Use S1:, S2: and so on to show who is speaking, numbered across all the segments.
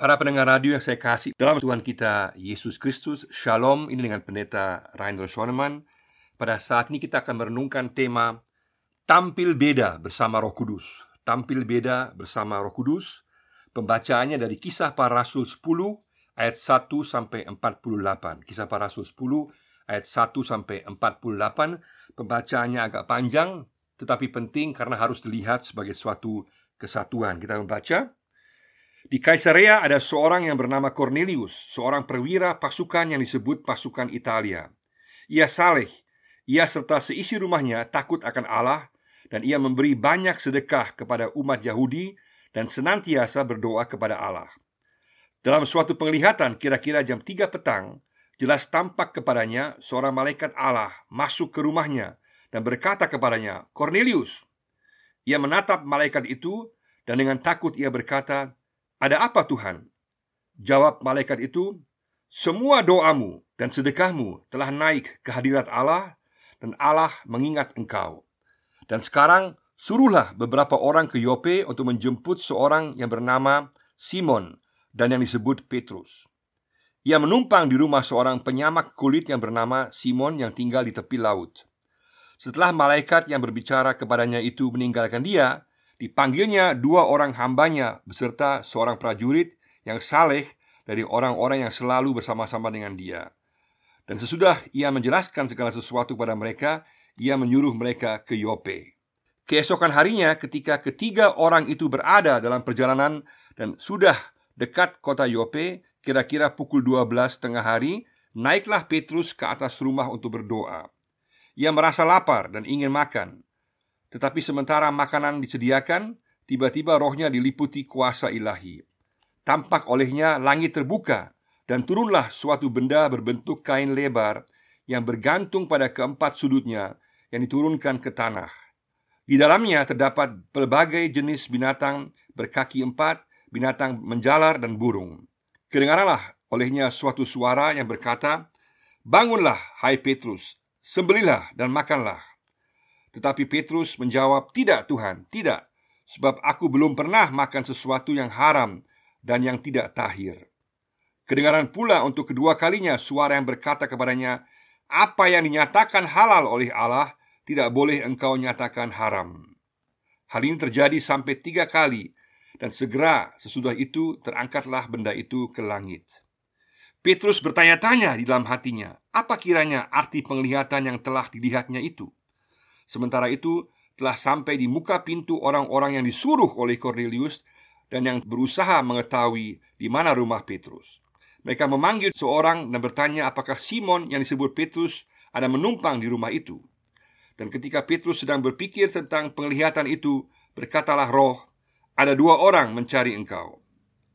S1: Para pendengar radio yang saya kasih dalam Tuhan kita Yesus Kristus, Shalom ini dengan pendeta Rainer Schoenemann. Pada saat ini kita akan merenungkan tema Tampil Beda bersama Roh Kudus. Tampil Beda bersama Roh Kudus. Pembacaannya dari Kisah Para Rasul 10 ayat 1 sampai 48. Kisah Para Rasul 10 ayat 1 sampai 48. Pembacaannya agak panjang tetapi penting karena harus dilihat sebagai suatu kesatuan. Kita membaca di Kaisarea ada seorang yang bernama Cornelius, seorang perwira pasukan yang disebut pasukan Italia. Ia saleh, ia serta seisi rumahnya takut akan Allah dan ia memberi banyak sedekah kepada umat Yahudi dan senantiasa berdoa kepada Allah. Dalam suatu penglihatan kira-kira jam 3 petang, jelas tampak kepadanya seorang malaikat Allah masuk ke rumahnya dan berkata kepadanya, "Cornelius." Ia menatap malaikat itu dan dengan takut ia berkata, ada apa Tuhan? Jawab malaikat itu, Semua doamu dan sedekahmu telah naik ke hadirat Allah Dan Allah mengingat engkau Dan sekarang suruhlah beberapa orang ke Yope untuk menjemput seorang yang bernama Simon dan yang disebut Petrus. Ia menumpang di rumah seorang penyamak kulit yang bernama Simon yang tinggal di tepi laut. Setelah malaikat yang berbicara kepadanya itu meninggalkan dia, Dipanggilnya dua orang hambanya beserta seorang prajurit yang saleh dari orang-orang yang selalu bersama-sama dengan dia. Dan sesudah ia menjelaskan segala sesuatu kepada mereka, ia menyuruh mereka ke Yope. Keesokan harinya ketika ketiga orang itu berada dalam perjalanan dan sudah dekat kota Yope, kira-kira pukul 12 tengah hari, naiklah Petrus ke atas rumah untuk berdoa. Ia merasa lapar dan ingin makan. Tetapi sementara makanan disediakan, tiba-tiba rohnya diliputi kuasa ilahi. Tampak olehnya langit terbuka dan turunlah suatu benda berbentuk kain lebar yang bergantung pada keempat sudutnya yang diturunkan ke tanah. Di dalamnya terdapat berbagai jenis binatang berkaki empat, binatang menjalar dan burung. Kedengaranlah olehnya suatu suara yang berkata, Bangunlah, hai Petrus, sembelilah dan makanlah. Tetapi Petrus menjawab, "Tidak, Tuhan, tidak, sebab aku belum pernah makan sesuatu yang haram dan yang tidak tahir." Kedengaran pula untuk kedua kalinya suara yang berkata kepadanya, "Apa yang dinyatakan halal oleh Allah tidak boleh engkau nyatakan haram." Hal ini terjadi sampai tiga kali, dan segera sesudah itu terangkatlah benda itu ke langit. Petrus bertanya-tanya di dalam hatinya, apa kiranya arti penglihatan yang telah dilihatnya itu? Sementara itu, telah sampai di muka pintu orang-orang yang disuruh oleh Cornelius dan yang berusaha mengetahui di mana rumah Petrus. Mereka memanggil seorang dan bertanya apakah Simon yang disebut Petrus ada menumpang di rumah itu. Dan ketika Petrus sedang berpikir tentang penglihatan itu, berkatalah roh, ada dua orang mencari engkau.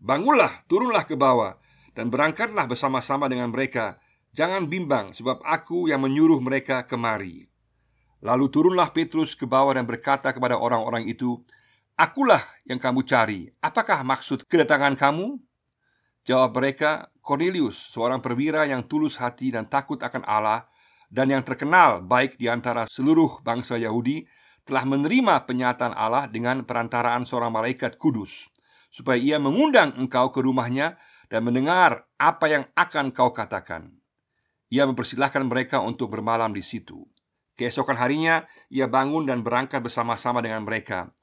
S1: Bangunlah, turunlah ke bawah, dan berangkatlah bersama-sama dengan mereka. Jangan bimbang, sebab aku yang menyuruh mereka kemari. Lalu turunlah Petrus ke bawah dan berkata kepada orang-orang itu, "Akulah yang kamu cari. Apakah maksud kedatangan kamu?" Jawab mereka, "Cornelius, seorang perwira yang tulus hati dan takut akan Allah dan yang terkenal baik di antara seluruh bangsa Yahudi, telah menerima penyataan Allah dengan perantaraan seorang malaikat kudus, supaya ia mengundang engkau ke rumahnya dan mendengar apa yang akan kau katakan." Ia mempersilahkan mereka untuk bermalam di situ. Keesokan harinya, ia bangun dan berangkat bersama-sama dengan mereka,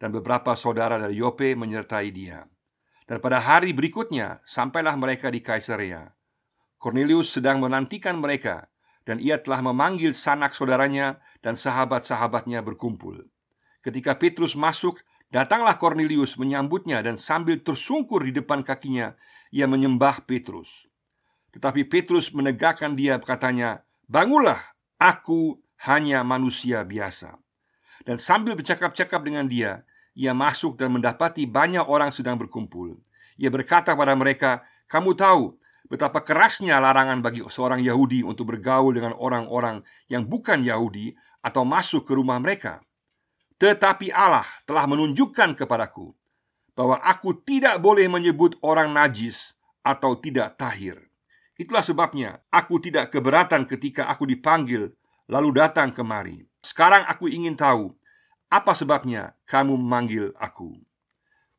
S1: dan beberapa saudara dari Yope menyertai dia. Dan pada hari berikutnya, sampailah mereka di Kaisarea. Cornelius sedang menantikan mereka, dan ia telah memanggil sanak saudaranya dan sahabat-sahabatnya berkumpul. Ketika Petrus masuk, datanglah Cornelius menyambutnya dan sambil tersungkur di depan kakinya, ia menyembah Petrus. Tetapi Petrus menegakkan dia katanya, "Bangunlah, aku hanya manusia biasa. Dan sambil bercakap-cakap dengan dia, ia masuk dan mendapati banyak orang sedang berkumpul. Ia berkata kepada mereka, "Kamu tahu betapa kerasnya larangan bagi seorang Yahudi untuk bergaul dengan orang-orang yang bukan Yahudi atau masuk ke rumah mereka. Tetapi Allah telah menunjukkan kepadaku bahwa aku tidak boleh menyebut orang najis atau tidak tahir. Itulah sebabnya aku tidak keberatan ketika aku dipanggil lalu datang kemari. Sekarang aku ingin tahu apa sebabnya kamu memanggil aku.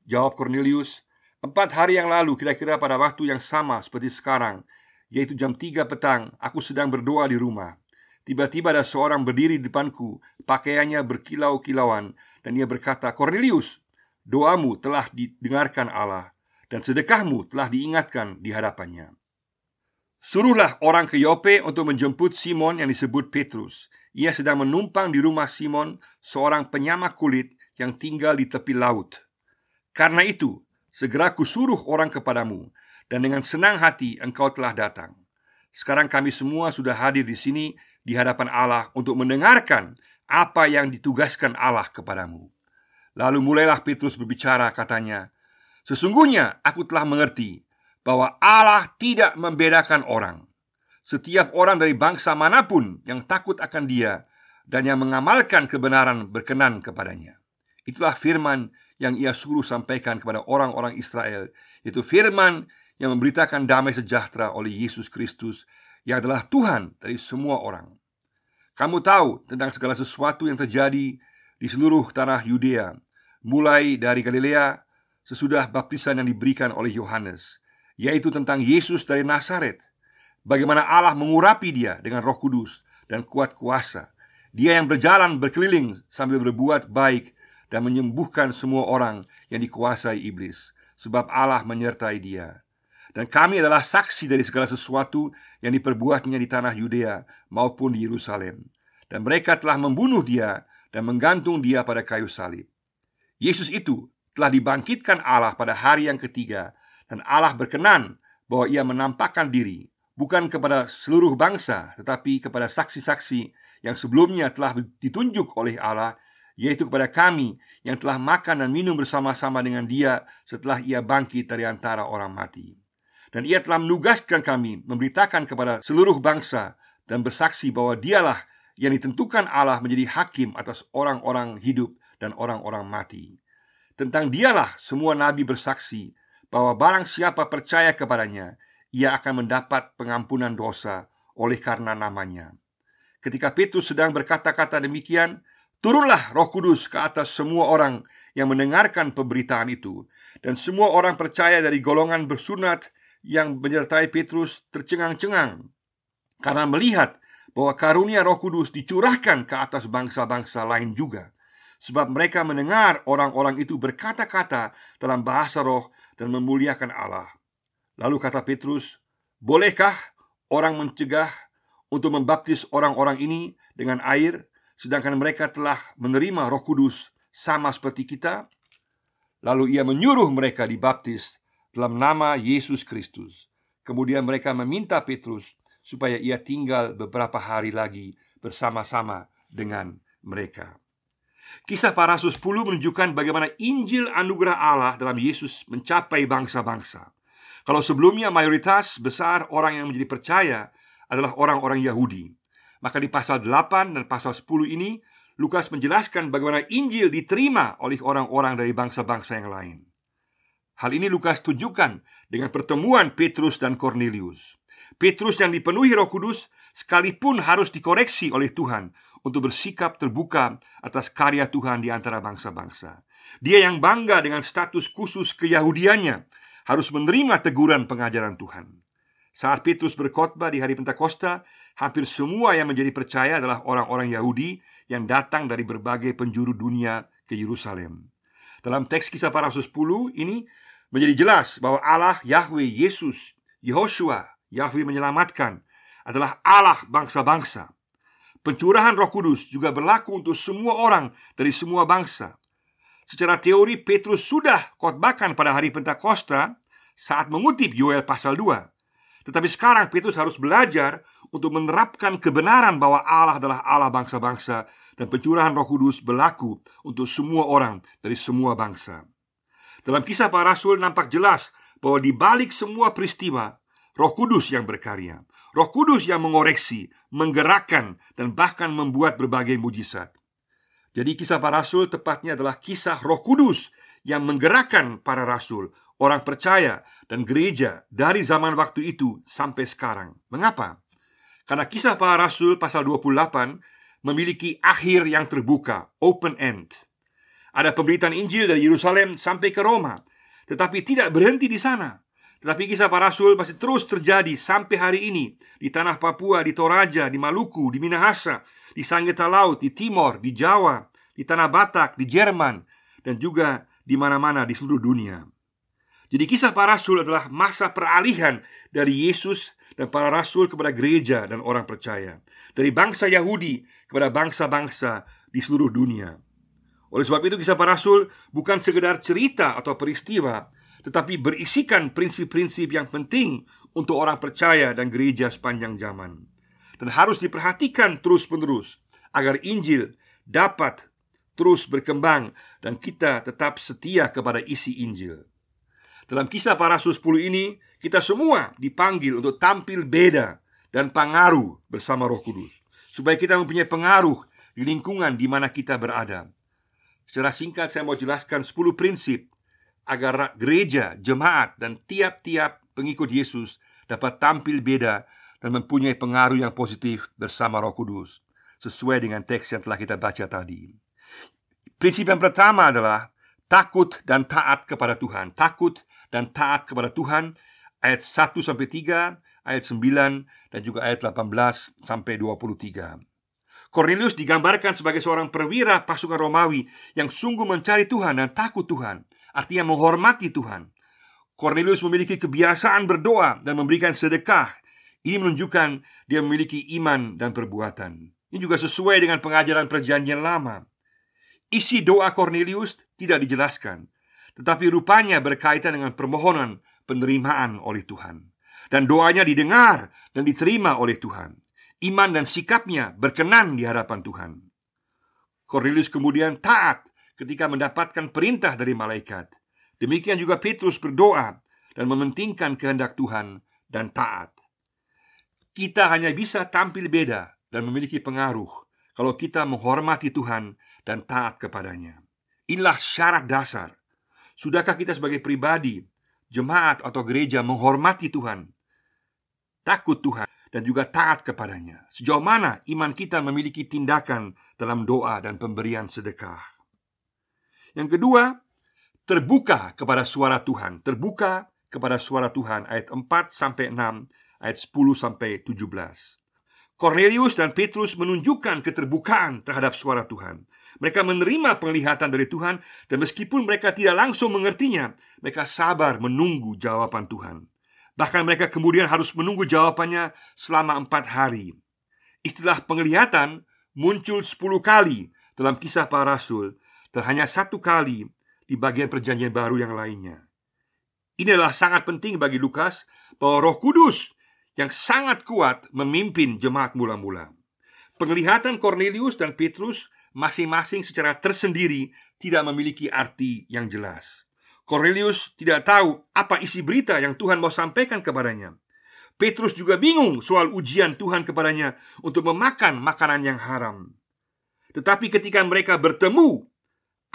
S1: Jawab Cornelius, Empat hari yang lalu, kira-kira pada waktu yang sama seperti sekarang, yaitu jam tiga petang, aku sedang berdoa di rumah. Tiba-tiba ada seorang berdiri di depanku, pakaiannya berkilau-kilauan, dan ia berkata, Cornelius, doamu telah didengarkan Allah, dan sedekahmu telah diingatkan di hadapannya. Suruhlah orang ke Yope untuk menjemput Simon yang disebut Petrus. Ia sedang menumpang di rumah Simon, seorang penyamak kulit yang tinggal di tepi laut. Karena itu, segera kusuruh orang kepadamu, dan dengan senang hati engkau telah datang. Sekarang kami semua sudah hadir di sini di hadapan Allah untuk mendengarkan apa yang ditugaskan Allah kepadamu. Lalu mulailah Petrus berbicara, katanya, "Sesungguhnya aku telah mengerti bahwa Allah tidak membedakan orang. Setiap orang dari bangsa mana pun yang takut akan Dia dan yang mengamalkan kebenaran berkenan kepadanya. Itulah firman yang ia suruh sampaikan kepada orang-orang Israel, yaitu firman yang memberitakan damai sejahtera oleh Yesus Kristus yang adalah Tuhan dari semua orang. Kamu tahu tentang segala sesuatu yang terjadi di seluruh tanah Yudea, mulai dari Galilea sesudah baptisan yang diberikan oleh Yohanes yaitu tentang Yesus dari Nazaret. Bagaimana Allah mengurapi dia dengan Roh Kudus dan kuat kuasa. Dia yang berjalan berkeliling sambil berbuat baik dan menyembuhkan semua orang yang dikuasai iblis, sebab Allah menyertai dia. Dan kami adalah saksi dari segala sesuatu yang diperbuatnya di tanah Yudea maupun di Yerusalem. Dan mereka telah membunuh dia dan menggantung dia pada kayu salib. Yesus itu telah dibangkitkan Allah pada hari yang ketiga dan Allah berkenan bahwa ia menampakkan diri bukan kepada seluruh bangsa tetapi kepada saksi-saksi yang sebelumnya telah ditunjuk oleh Allah yaitu kepada kami yang telah makan dan minum bersama-sama dengan Dia setelah Ia bangkit dari antara orang mati. Dan Ia telah menugaskan kami memberitakan kepada seluruh bangsa dan bersaksi bahwa Dialah yang ditentukan Allah menjadi hakim atas orang-orang hidup dan orang-orang mati. Tentang Dialah semua nabi bersaksi bahwa barang siapa percaya kepadanya, ia akan mendapat pengampunan dosa oleh karena namanya. Ketika Petrus sedang berkata-kata demikian, turunlah Roh Kudus ke atas semua orang yang mendengarkan pemberitaan itu, dan semua orang percaya dari golongan bersunat yang menyertai Petrus tercengang-cengang karena melihat bahwa karunia Roh Kudus dicurahkan ke atas bangsa-bangsa lain juga, sebab mereka mendengar orang-orang itu berkata-kata dalam bahasa roh dan memuliakan Allah. Lalu kata Petrus, "Bolehkah orang mencegah untuk membaptis orang-orang ini dengan air sedangkan mereka telah menerima Roh Kudus sama seperti kita?" Lalu ia menyuruh mereka dibaptis dalam nama Yesus Kristus. Kemudian mereka meminta Petrus supaya ia tinggal beberapa hari lagi bersama-sama dengan mereka. Kisah para rasul 10 menunjukkan bagaimana Injil anugerah Allah dalam Yesus mencapai bangsa-bangsa. Kalau sebelumnya mayoritas besar orang yang menjadi percaya adalah orang-orang Yahudi, maka di pasal 8 dan pasal 10 ini Lukas menjelaskan bagaimana Injil diterima oleh orang-orang dari bangsa-bangsa yang lain. Hal ini Lukas tunjukkan dengan pertemuan Petrus dan Cornelius. Petrus yang dipenuhi Roh Kudus sekalipun harus dikoreksi oleh Tuhan untuk bersikap terbuka atas karya Tuhan di antara bangsa-bangsa. Dia yang bangga dengan status khusus keyahudiannya harus menerima teguran pengajaran Tuhan. Saat Petrus berkhotbah di hari Pentakosta, hampir semua yang menjadi percaya adalah orang-orang Yahudi yang datang dari berbagai penjuru dunia ke Yerusalem. Dalam teks kisah para rasul 10 ini menjadi jelas bahwa Allah Yahweh Yesus, Yehoshua, Yahweh menyelamatkan adalah Allah bangsa-bangsa Pencurahan Roh Kudus juga berlaku untuk semua orang dari semua bangsa. Secara teori Petrus sudah khotbahkan pada hari Pentakosta saat mengutip Yoel pasal 2. Tetapi sekarang Petrus harus belajar untuk menerapkan kebenaran bahwa Allah adalah Allah bangsa-bangsa dan pencurahan Roh Kudus berlaku untuk semua orang dari semua bangsa. Dalam kisah para rasul nampak jelas bahwa di balik semua peristiwa Roh Kudus yang berkarya. Roh Kudus yang mengoreksi, menggerakkan, dan bahkan membuat berbagai mujizat. Jadi kisah para rasul tepatnya adalah kisah Roh Kudus yang menggerakkan para rasul, orang percaya, dan gereja dari zaman waktu itu sampai sekarang. Mengapa? Karena kisah para rasul pasal 28 memiliki akhir yang terbuka, open end. Ada pemberitaan Injil dari Yerusalem sampai ke Roma Tetapi tidak berhenti di sana. Tetapi kisah para rasul masih terus terjadi sampai hari ini di tanah Papua, di Toraja, di Maluku, di Minahasa, di Sanggeta Laut, di Timor, di Jawa, di tanah Batak, di Jerman, dan juga di mana-mana di seluruh dunia. Jadi kisah para rasul adalah masa peralihan dari Yesus dan para rasul kepada gereja dan orang percaya. Dari bangsa Yahudi kepada bangsa-bangsa di seluruh dunia. Oleh sebab itu kisah para rasul bukan sekedar cerita atau peristiwa, tetapi berisikan prinsip-prinsip yang penting untuk orang percaya dan gereja sepanjang zaman. Dan harus diperhatikan terus-menerus agar Injil dapat terus berkembang dan kita tetap setia kepada isi Injil. Dalam kisah para rasul 10 ini, kita semua dipanggil untuk tampil beda dan pengaruh bersama Roh Kudus, supaya kita mempunyai pengaruh di lingkungan di mana kita berada. Secara singkat saya mau jelaskan 10 prinsip agar gereja, jemaat, dan tiap-tiap pengikut Yesus dapat tampil beda dan mempunyai pengaruh yang positif bersama Roh Kudus, sesuai dengan teks yang telah kita baca tadi. Prinsip yang pertama adalah takut dan taat kepada Tuhan. Takut dan taat kepada Tuhan ayat 1 sampai 3, ayat 9 dan juga ayat 18 sampai 23. Cornelius digambarkan sebagai seorang perwira pasukan Romawi yang sungguh mencari Tuhan dan takut Tuhan artinya menghormati Tuhan. Cornelius memiliki kebiasaan berdoa dan memberikan sedekah. Ini menunjukkan dia memiliki iman dan perbuatan. Ini juga sesuai dengan pengajaran Perjanjian Lama. Isi doa Cornelius tidak dijelaskan, tetapi rupanya berkaitan dengan permohonan penerimaan oleh Tuhan. Dan doanya didengar dan diterima oleh Tuhan. Iman dan sikapnya berkenan di hadapan Tuhan. Cornelius kemudian taat ketika mendapatkan perintah dari malaikat. Demikian juga Petrus berdoa dan mementingkan kehendak Tuhan dan taat. Kita hanya bisa tampil beda dan memiliki pengaruh kalau kita menghormati Tuhan dan taat kepadanya. Inilah syarat dasar. Sudahkah kita sebagai pribadi, jemaat atau gereja menghormati Tuhan, takut Tuhan, dan juga taat kepadanya? Sejauh mana iman kita memiliki tindakan dalam doa dan pemberian sedekah? Yang kedua, terbuka kepada suara Tuhan. Terbuka kepada suara Tuhan ayat 4 sampai 6, ayat 10 sampai 17. Cornelius dan Petrus menunjukkan keterbukaan terhadap suara Tuhan. Mereka menerima penglihatan dari Tuhan dan meskipun mereka tidak langsung mengertinya, mereka sabar menunggu jawaban Tuhan. Bahkan mereka kemudian harus menunggu jawabannya selama empat hari. Istilah penglihatan muncul sepuluh kali dalam kisah para rasul dan hanya satu kali di bagian perjanjian baru yang lainnya. Inilah sangat penting bagi Lukas bahwa Roh Kudus yang sangat kuat memimpin jemaat mula-mula. Penglihatan Cornelius dan Petrus masing-masing secara tersendiri tidak memiliki arti yang jelas. Cornelius tidak tahu apa isi berita yang Tuhan mau sampaikan kepadanya. Petrus juga bingung soal ujian Tuhan kepadanya untuk memakan makanan yang haram. Tetapi ketika mereka bertemu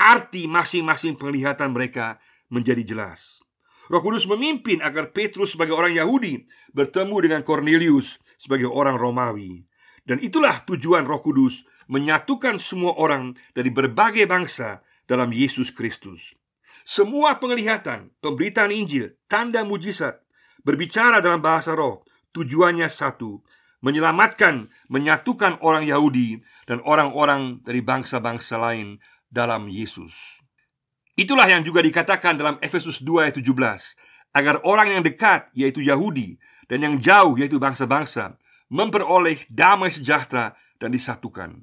S1: arti masing-masing penglihatan mereka menjadi jelas. Roh Kudus memimpin agar Petrus sebagai orang Yahudi bertemu dengan Cornelius sebagai orang Romawi. Dan itulah tujuan Roh Kudus menyatukan semua orang dari berbagai bangsa dalam Yesus Kristus. Semua penglihatan, pemberitaan Injil, tanda mujizat, berbicara dalam bahasa roh, tujuannya satu, menyelamatkan, menyatukan orang Yahudi dan orang-orang dari bangsa-bangsa lain dalam Yesus. Itulah yang juga dikatakan dalam Efesus 2 ayat 17 agar orang yang dekat yaitu Yahudi dan yang jauh yaitu bangsa-bangsa memperoleh damai sejahtera dan disatukan.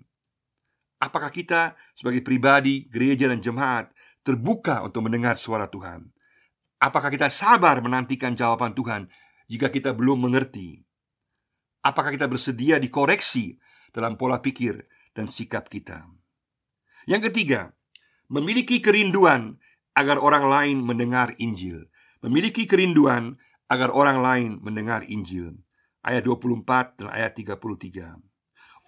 S1: Apakah kita sebagai pribadi, gereja dan jemaat terbuka untuk mendengar suara Tuhan? Apakah kita sabar menantikan jawaban Tuhan jika kita belum mengerti? Apakah kita bersedia dikoreksi dalam pola pikir dan sikap kita? Yang ketiga, memiliki kerinduan agar orang lain mendengar Injil. Memiliki kerinduan agar orang lain mendengar Injil. Ayat 24 dan ayat 33.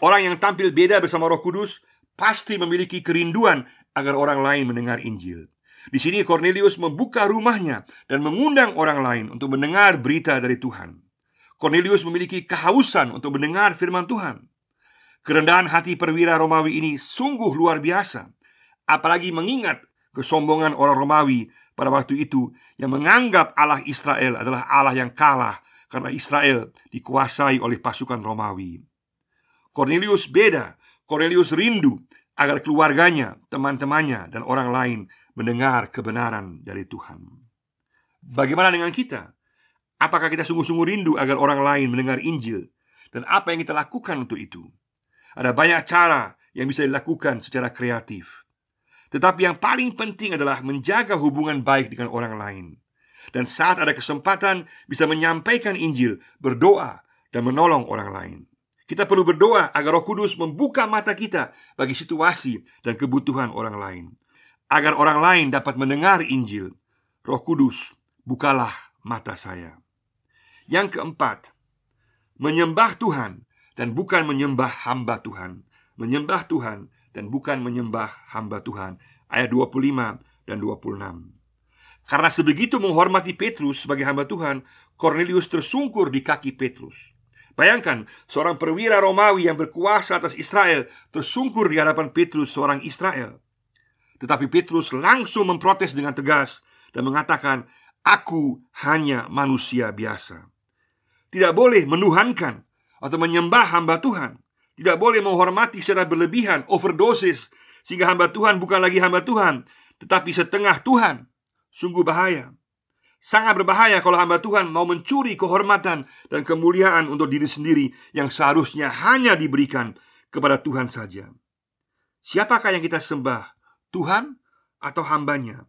S1: Orang yang tampil beda bersama Roh Kudus pasti memiliki kerinduan agar orang lain mendengar Injil. Di sini Cornelius membuka rumahnya dan mengundang orang lain untuk mendengar berita dari Tuhan. Cornelius memiliki kehausan untuk mendengar firman Tuhan. Kerendahan hati perwira Romawi ini sungguh luar biasa Apalagi mengingat kesombongan orang Romawi pada waktu itu yang menganggap Allah Israel adalah Allah yang kalah karena Israel dikuasai oleh pasukan Romawi. Cornelius beda. Cornelius rindu agar keluarganya, teman-temannya, dan orang lain mendengar kebenaran dari Tuhan. Bagaimana dengan kita? Apakah kita sungguh-sungguh rindu agar orang lain mendengar Injil? Dan apa yang kita lakukan untuk itu? Ada banyak cara yang bisa dilakukan secara kreatif. Tetapi yang paling penting adalah menjaga hubungan baik dengan orang lain. Dan saat ada kesempatan bisa menyampaikan Injil, berdoa, dan menolong orang lain. Kita perlu berdoa agar Roh Kudus membuka mata kita bagi situasi dan kebutuhan orang lain. Agar orang lain dapat mendengar Injil. Roh Kudus, bukalah mata saya. Yang keempat, menyembah Tuhan dan bukan menyembah hamba Tuhan. Menyembah Tuhan dan bukan menyembah hamba Tuhan. Ayat 25 dan 26. Karena sebegitu menghormati Petrus sebagai hamba Tuhan, Cornelius tersungkur di kaki Petrus. Bayangkan, seorang perwira Romawi yang berkuasa atas Israel tersungkur di hadapan Petrus, seorang Israel. Tetapi Petrus langsung memprotes dengan tegas dan mengatakan, "Aku hanya manusia biasa." Tidak boleh menuhankan atau menyembah hamba Tuhan. Tidak boleh menghormati secara berlebihan, overdosis, sehingga hamba Tuhan bukan lagi hamba Tuhan, tetapi setengah Tuhan. Sungguh bahaya. Sangat berbahaya kalau hamba Tuhan mau mencuri kehormatan dan kemuliaan untuk diri sendiri yang seharusnya hanya diberikan kepada Tuhan saja. Siapakah yang kita sembah? Tuhan atau hambanya?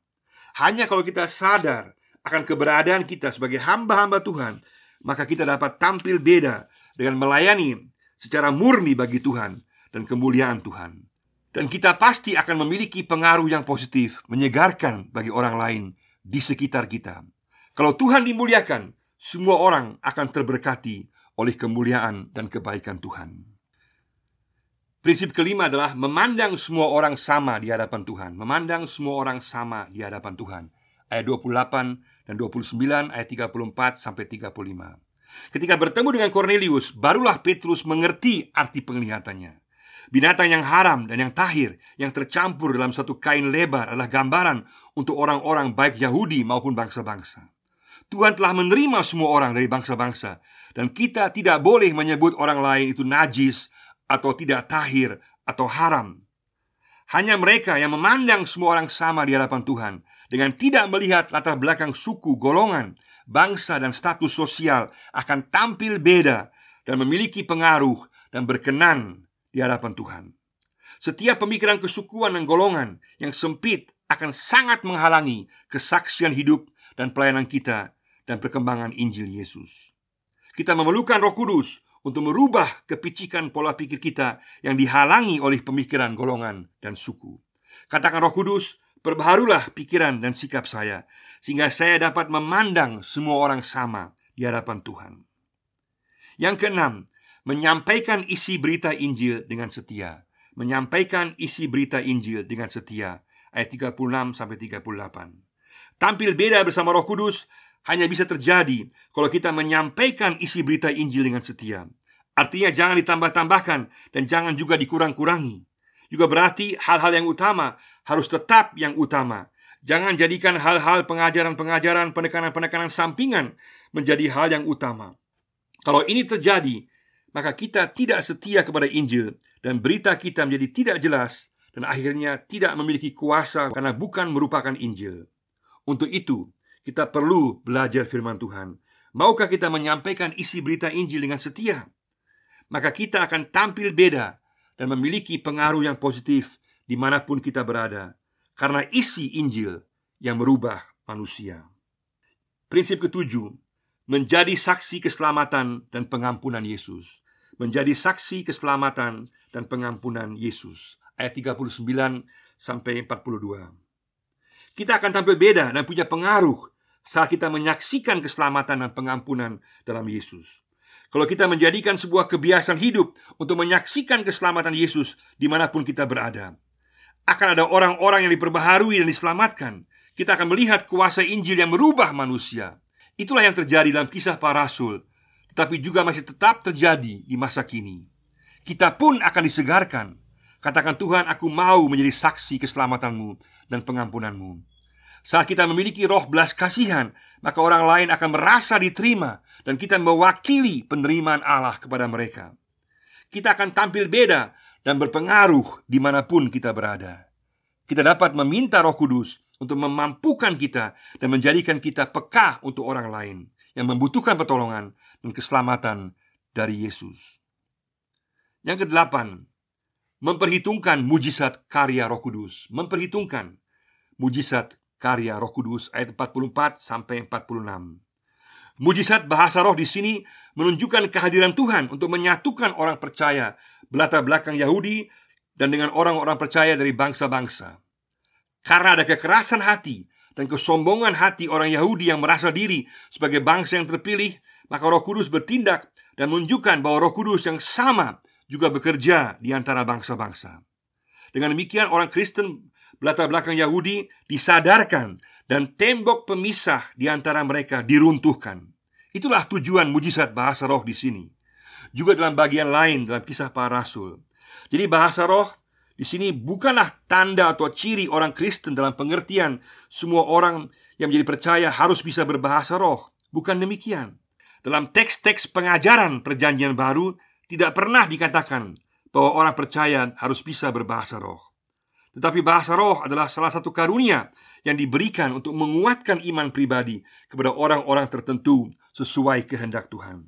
S1: Hanya kalau kita sadar akan keberadaan kita sebagai hamba-hamba Tuhan, maka kita dapat tampil beda dengan melayani secara murni bagi Tuhan dan kemuliaan Tuhan. Dan kita pasti akan memiliki pengaruh yang positif, menyegarkan bagi orang lain di sekitar kita. Kalau Tuhan dimuliakan, semua orang akan terberkati oleh kemuliaan dan kebaikan Tuhan. Prinsip kelima adalah memandang semua orang sama di hadapan Tuhan. Memandang semua orang sama di hadapan Tuhan. Ayat 28 dan 29, ayat 34 sampai 35. Ketika bertemu dengan Cornelius, barulah Petrus mengerti arti penglihatannya. Binatang yang haram dan yang tahir yang tercampur dalam satu kain lebar adalah gambaran untuk orang-orang baik Yahudi maupun bangsa-bangsa. Tuhan telah menerima semua orang dari bangsa-bangsa Dan kita tidak boleh menyebut orang lain itu najis Atau tidak tahir atau haram Hanya mereka yang memandang semua orang sama di hadapan Tuhan Dengan tidak melihat latar belakang suku, golongan, bangsa dan status sosial Akan tampil beda dan memiliki pengaruh dan berkenan di hadapan Tuhan Setiap pemikiran kesukuan dan golongan yang sempit akan sangat menghalangi kesaksian hidup dan pelayanan kita dan perkembangan Injil Yesus. Kita memerlukan Roh Kudus untuk merubah kepicikan pola pikir kita yang dihalangi oleh pemikiran golongan dan suku. Katakan Roh Kudus, perbaharulah pikiran dan sikap saya sehingga saya dapat memandang semua orang sama di hadapan Tuhan. Yang keenam, menyampaikan isi berita Injil dengan setia. Menyampaikan isi berita Injil dengan setia. Ayat 36 sampai 38. Tampil beda bersama Roh Kudus hanya bisa terjadi kalau kita menyampaikan isi berita Injil dengan setia. Artinya jangan ditambah-tambahkan dan jangan juga dikurang-kurangi. Juga berarti hal-hal yang utama harus tetap yang utama. Jangan jadikan hal-hal pengajaran-pengajaran, penekanan-penekanan sampingan menjadi hal yang utama. Kalau ini terjadi, maka kita tidak setia kepada Injil dan berita kita menjadi tidak jelas dan akhirnya tidak memiliki kuasa karena bukan merupakan Injil. Untuk itu, kita perlu belajar firman Tuhan. Maukah kita menyampaikan isi berita Injil dengan setia? Maka kita akan tampil beda dan memiliki pengaruh yang positif di mana pun kita berada, karena isi Injil yang merubah manusia. Prinsip ketujuh, menjadi saksi keselamatan dan pengampunan Yesus. Menjadi saksi keselamatan dan pengampunan Yesus. Ayat 39 sampai 42. Kita akan tampil beda dan punya pengaruh saat kita menyaksikan keselamatan dan pengampunan dalam Yesus. Kalau kita menjadikan sebuah kebiasaan hidup untuk menyaksikan keselamatan Yesus di mana pun kita berada, akan ada orang-orang yang diperbaharui dan diselamatkan. Kita akan melihat kuasa Injil yang merubah manusia. Itulah yang terjadi dalam kisah para rasul, tetapi juga masih tetap terjadi di masa kini. Kita pun akan disegarkan. Katakan Tuhan, aku mau menjadi saksi keselamatanmu dan pengampunanmu. Saat kita memiliki roh belas kasihan, maka orang lain akan merasa diterima dan kita mewakili penerimaan Allah kepada mereka. Kita akan tampil beda dan berpengaruh di mana pun kita berada. Kita dapat meminta Roh Kudus untuk memampukan kita dan menjadikan kita peka untuk orang lain yang membutuhkan pertolongan dan keselamatan dari Yesus. Yang kedelapan, memperhitungkan mujizat karya Roh Kudus, memperhitungkan mujizat karya Roh Kudus ayat 44 sampai 46. Mujizat bahasa roh di sini menunjukkan kehadiran Tuhan untuk menyatukan orang percaya berlatar belakang Yahudi dan dengan orang-orang percaya dari bangsa-bangsa. Karena ada kekerasan hati dan kesombongan hati orang Yahudi yang merasa diri sebagai bangsa yang terpilih, maka Roh Kudus bertindak dan menunjukkan bahwa Roh Kudus yang sama juga bekerja di antara bangsa-bangsa. Dengan demikian orang Kristen berlatar belakang Yahudi disadarkan dan tembok pemisah di antara mereka diruntuhkan. Itulah tujuan mujizat bahasa roh di sini. Juga dalam bagian lain dalam kisah para rasul. Jadi bahasa roh di sini bukanlah tanda atau ciri orang Kristen dalam pengertian semua orang yang menjadi percaya harus bisa berbahasa roh. Bukan demikian. Dalam teks-teks pengajaran perjanjian baru tidak pernah dikatakan bahwa orang percaya harus bisa berbahasa roh. Tetapi bahasa roh adalah salah satu karunia yang diberikan untuk menguatkan iman pribadi kepada orang-orang tertentu sesuai kehendak Tuhan.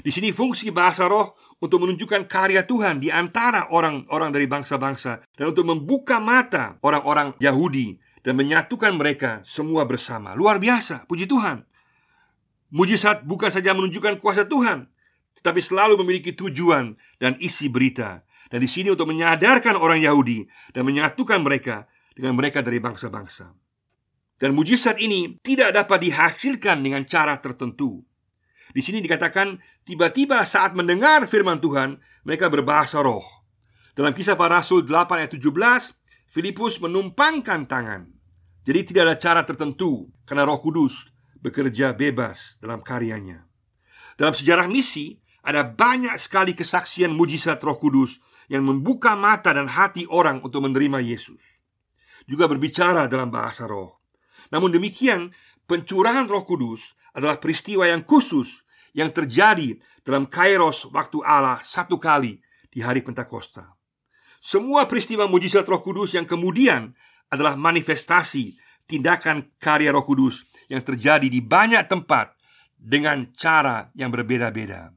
S1: Di sini fungsi bahasa roh untuk menunjukkan karya Tuhan di antara orang-orang dari bangsa-bangsa dan untuk membuka mata orang-orang Yahudi dan menyatukan mereka semua bersama. Luar biasa, puji Tuhan. Mujizat bukan saja menunjukkan kuasa Tuhan, tetapi selalu memiliki tujuan dan isi berita. Dan di sini untuk menyadarkan orang Yahudi dan menyatukan mereka dengan mereka dari bangsa-bangsa. Dan mujizat ini tidak dapat dihasilkan dengan cara tertentu. Di sini dikatakan tiba-tiba saat mendengar firman Tuhan mereka berbahasa roh. Dalam kisah para rasul 8 ayat 17, Filipus menumpangkan tangan. Jadi tidak ada cara tertentu karena Roh Kudus bekerja bebas dalam karyanya. Dalam sejarah misi ada banyak sekali kesaksian mujizat Roh Kudus yang membuka mata dan hati orang untuk menerima Yesus. Juga berbicara dalam bahasa roh. Namun demikian, pencurahan Roh Kudus adalah peristiwa yang khusus yang terjadi dalam Kairos waktu Allah satu kali di hari Pentakosta. Semua peristiwa mujizat Roh Kudus yang kemudian adalah manifestasi tindakan karya Roh Kudus yang terjadi di banyak tempat dengan cara yang berbeda-beda.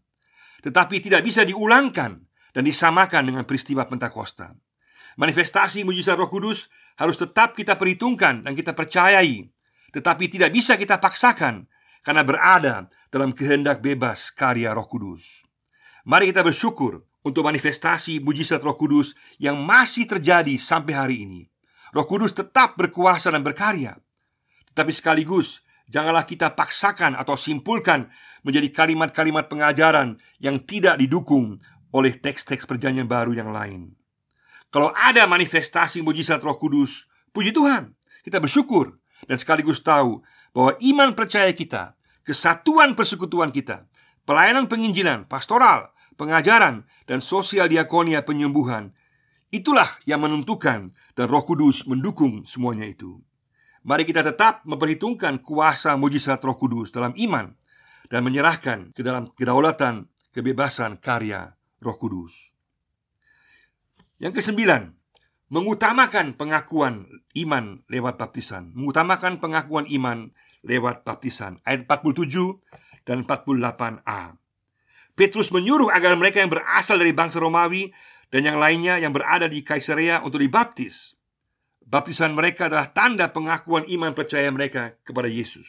S1: Tetapi tidak bisa diulangkan dan disamakan dengan peristiwa Pentakosta. Manifestasi mujizat Roh Kudus harus tetap kita perhitungkan dan kita percayai, tetapi tidak bisa kita paksakan karena berada dalam kehendak bebas karya Roh Kudus. Mari kita bersyukur untuk manifestasi mujizat Roh Kudus yang masih terjadi sampai hari ini. Roh Kudus tetap berkuasa dan berkarya, tetapi sekaligus janganlah kita paksakan atau simpulkan menjadi kalimat-kalimat pengajaran yang tidak didukung oleh teks-teks Perjanjian Baru yang lain. Kalau ada manifestasi mujizat Roh Kudus, puji Tuhan, kita bersyukur dan sekaligus tahu bahwa iman percaya kita, kesatuan persekutuan kita, pelayanan penginjilan, pastoral, pengajaran, dan sosial diakonia penyembuhan itulah yang menentukan dan Roh Kudus mendukung semuanya itu. Mari kita tetap memperhitungkan kuasa mujizat Roh Kudus dalam iman dan menyerahkan ke dalam kedaulatan kebebasan karya Roh Kudus. Yang kesembilan, mengutamakan pengakuan iman lewat baptisan. Mengutamakan pengakuan iman lewat baptisan. Ayat 47 dan 48a. Petrus menyuruh agar mereka yang berasal dari bangsa Romawi dan yang lainnya yang berada di Kaisarea untuk dibaptis. Baptisan mereka adalah tanda pengakuan iman percaya mereka kepada Yesus.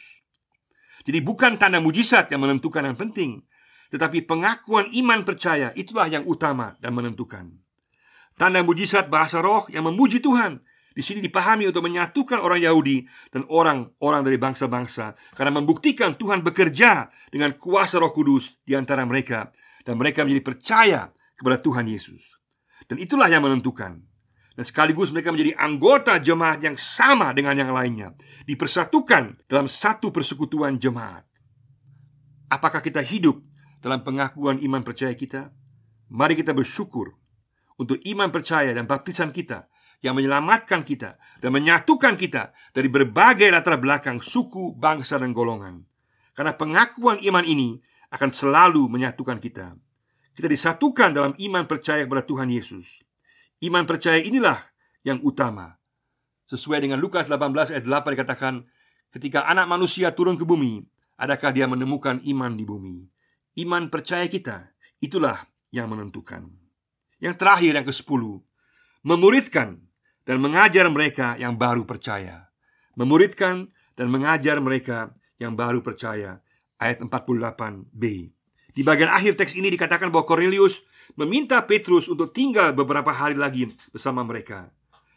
S1: Jadi bukan tanda mujizat yang menentukan yang penting, tetapi pengakuan iman percaya itulah yang utama dan menentukan. Tanda mujizat bahasa roh yang memuji Tuhan di sini dipahami untuk menyatukan orang Yahudi dan orang-orang dari bangsa-bangsa karena membuktikan Tuhan bekerja dengan kuasa Roh Kudus di antara mereka dan mereka menjadi percaya kepada Tuhan Yesus. Dan itulah yang menentukan. Dan sekaligus mereka menjadi anggota jemaat yang sama dengan yang lainnya, dipersatukan dalam satu persekutuan jemaat. Apakah kita hidup dalam pengakuan iman percaya kita? Mari kita bersyukur untuk iman percaya dan baptisan kita yang menyelamatkan kita dan menyatukan kita dari berbagai latar belakang suku, bangsa, dan golongan. Karena pengakuan iman ini akan selalu menyatukan kita. Kita disatukan dalam iman percaya kepada Tuhan Yesus. Iman percaya inilah yang utama. Sesuai dengan Lukas 18 ayat 8 dikatakan, ketika anak manusia turun ke bumi, adakah dia menemukan iman di bumi? Iman percaya kita, itulah yang menentukan. Yang terakhir yang ke-10, memuridkan dan mengajar mereka yang baru percaya. Memuridkan dan mengajar mereka yang baru percaya. Ayat 48b. Di bagian akhir teks ini dikatakan bahwa Cornelius meminta Petrus untuk tinggal beberapa hari lagi bersama mereka.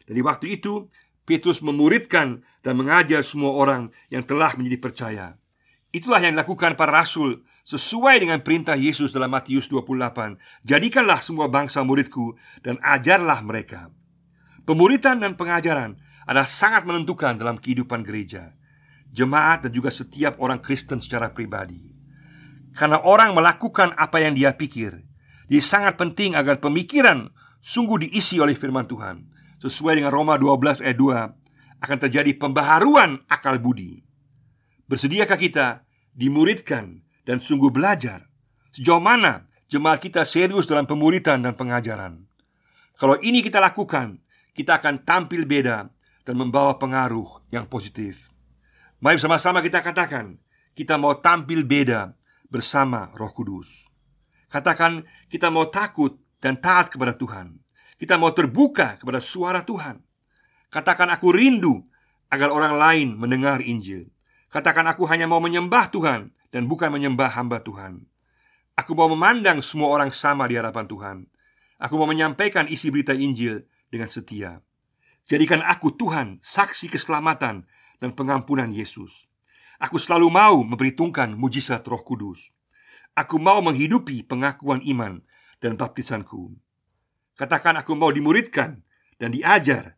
S1: Dan di waktu itu, Petrus memuridkan dan mengajar semua orang yang telah menjadi percaya. Itulah yang dilakukan para rasul sesuai dengan perintah Yesus dalam Matius 28. Jadikanlah semua bangsa muridku dan ajarlah mereka. Pemuritan dan pengajaran adalah sangat menentukan dalam kehidupan gereja, jemaat dan juga setiap orang Kristen secara pribadi. Karena orang melakukan apa yang dia pikir Jadi sangat penting agar pemikiran Sungguh diisi oleh firman Tuhan Sesuai dengan Roma 12 ayat 2 Akan terjadi pembaharuan akal budi Bersediakah kita dimuridkan dan sungguh belajar Sejauh mana jemaat kita serius dalam pemuritan dan pengajaran Kalau ini kita lakukan Kita akan tampil beda Dan membawa pengaruh yang positif Mari bersama-sama kita katakan Kita mau tampil beda bersama Roh Kudus. Katakan kita mau takut dan taat kepada Tuhan. Kita mau terbuka kepada suara Tuhan. Katakan aku rindu agar orang lain mendengar Injil. Katakan aku hanya mau menyembah Tuhan dan bukan menyembah hamba Tuhan. Aku mau memandang semua orang sama di hadapan Tuhan. Aku mau menyampaikan isi berita Injil dengan setia. Jadikan aku Tuhan, saksi keselamatan dan pengampunan Yesus. Aku selalu mau memperhitungkan mujizat Roh Kudus. Aku mau menghidupi pengakuan iman dan baptisanku. Katakan aku mau dimuridkan dan diajar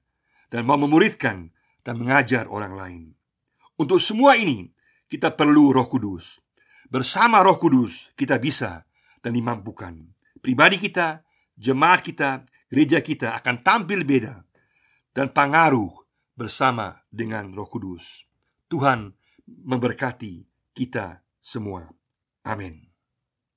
S1: dan mau memuridkan dan mengajar orang lain. Untuk semua ini kita perlu Roh Kudus. Bersama Roh Kudus kita bisa dan dimampukan. Pribadi kita, jemaat kita, gereja kita akan tampil beda dan pengaruh bersama dengan Roh Kudus. Tuhan memberkati kita semua. Amin.